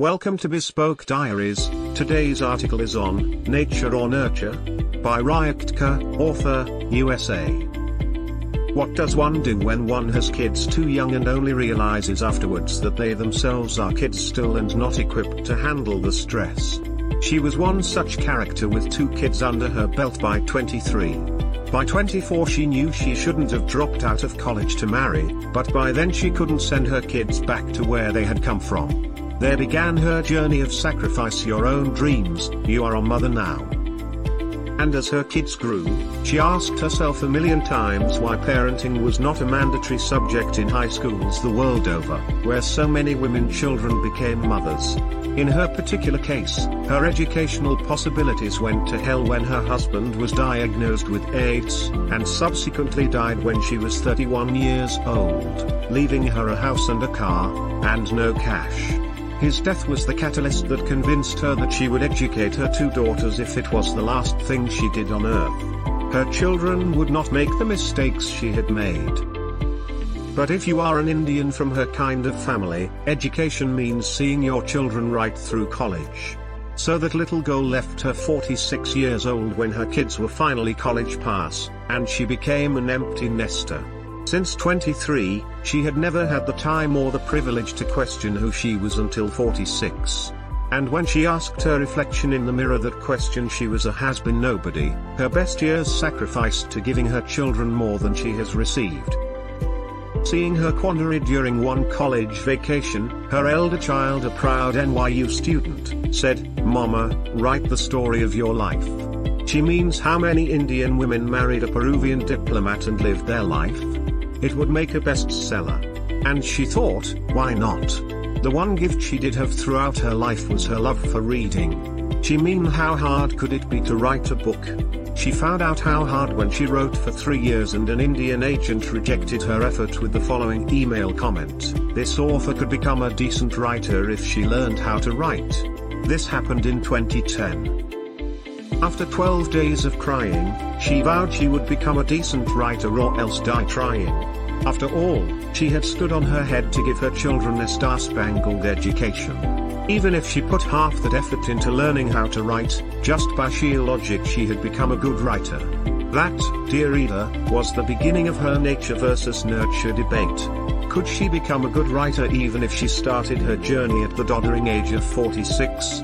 Welcome to Bespoke Diaries. Today's article is on Nature or Nurture by Ryatka, author, USA. What does one do when one has kids too young and only realizes afterwards that they themselves are kids still and not equipped to handle the stress? She was one such character with two kids under her belt by 23. By 24 she knew she shouldn't have dropped out of college to marry, but by then she couldn't send her kids back to where they had come from. There began her journey of sacrifice your own dreams, you are a mother now. And as her kids grew, she asked herself a million times why parenting was not a mandatory subject in high schools the world over, where so many women children became mothers. In her particular case, her educational possibilities went to hell when her husband was diagnosed with AIDS, and subsequently died when she was 31 years old, leaving her a house and a car, and no cash. His death was the catalyst that convinced her that she would educate her two daughters if it was the last thing she did on earth. Her children would not make the mistakes she had made. But if you are an Indian from her kind of family, education means seeing your children right through college. So that little girl left her 46 years old when her kids were finally college pass, and she became an empty nester. Since 23, she had never had the time or the privilege to question who she was until 46. And when she asked her reflection in the mirror that question she was a has-been nobody, her best years sacrificed to giving her children more than she has received. Seeing her quandary during one college vacation, her elder child a proud NYU student, said, Mama, write the story of your life. She means how many Indian women married a Peruvian diplomat and lived their life. It would make a bestseller. And she thought, why not? The one gift she did have throughout her life was her love for reading. She mean how hard could it be to write a book? She found out how hard when she wrote for three years and an Indian agent rejected her effort with the following email comment. This author could become a decent writer if she learned how to write. This happened in 2010. After 12 days of crying, she vowed she would become a decent writer or else die trying. After all, she had stood on her head to give her children a star-spangled education. Even if she put half that effort into learning how to write, just by sheer logic she had become a good writer. That, dear reader, was the beginning of her nature versus nurture debate. Could she become a good writer even if she started her journey at the doddering age of 46?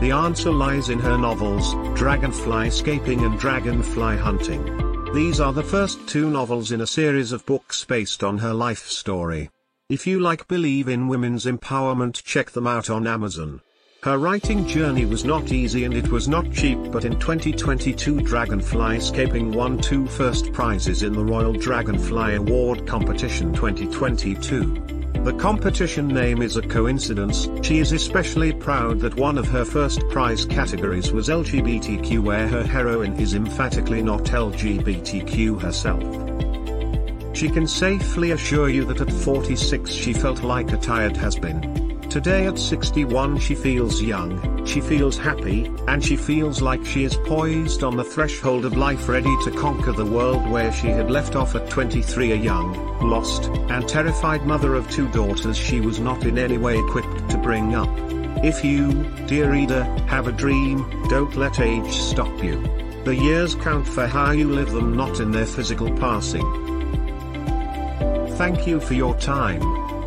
The answer lies in her novels, Dragonfly Escaping and Dragonfly Hunting. These are the first two novels in a series of books based on her life story. If you like believe in women's empowerment check them out on Amazon. Her writing journey was not easy and it was not cheap but in 2022 Dragonfly Escaping won two first prizes in the Royal Dragonfly Award Competition 2022. The competition name is a coincidence, she is especially proud that one of her first prize categories was LGBTQ where her heroine is emphatically not LGBTQ herself. She can safely assure you that at 46 she felt like a tired has-been. Today at 61 she feels young, she feels happy, and she feels like she is poised on the threshold of life ready to conquer the world where she had left off at 23 a young, lost, and terrified mother of two daughters she was not in any way equipped to bring up. If you, dear reader, have a dream, don't let age stop you. The years count for how you live them not in their physical passing. Thank you for your time.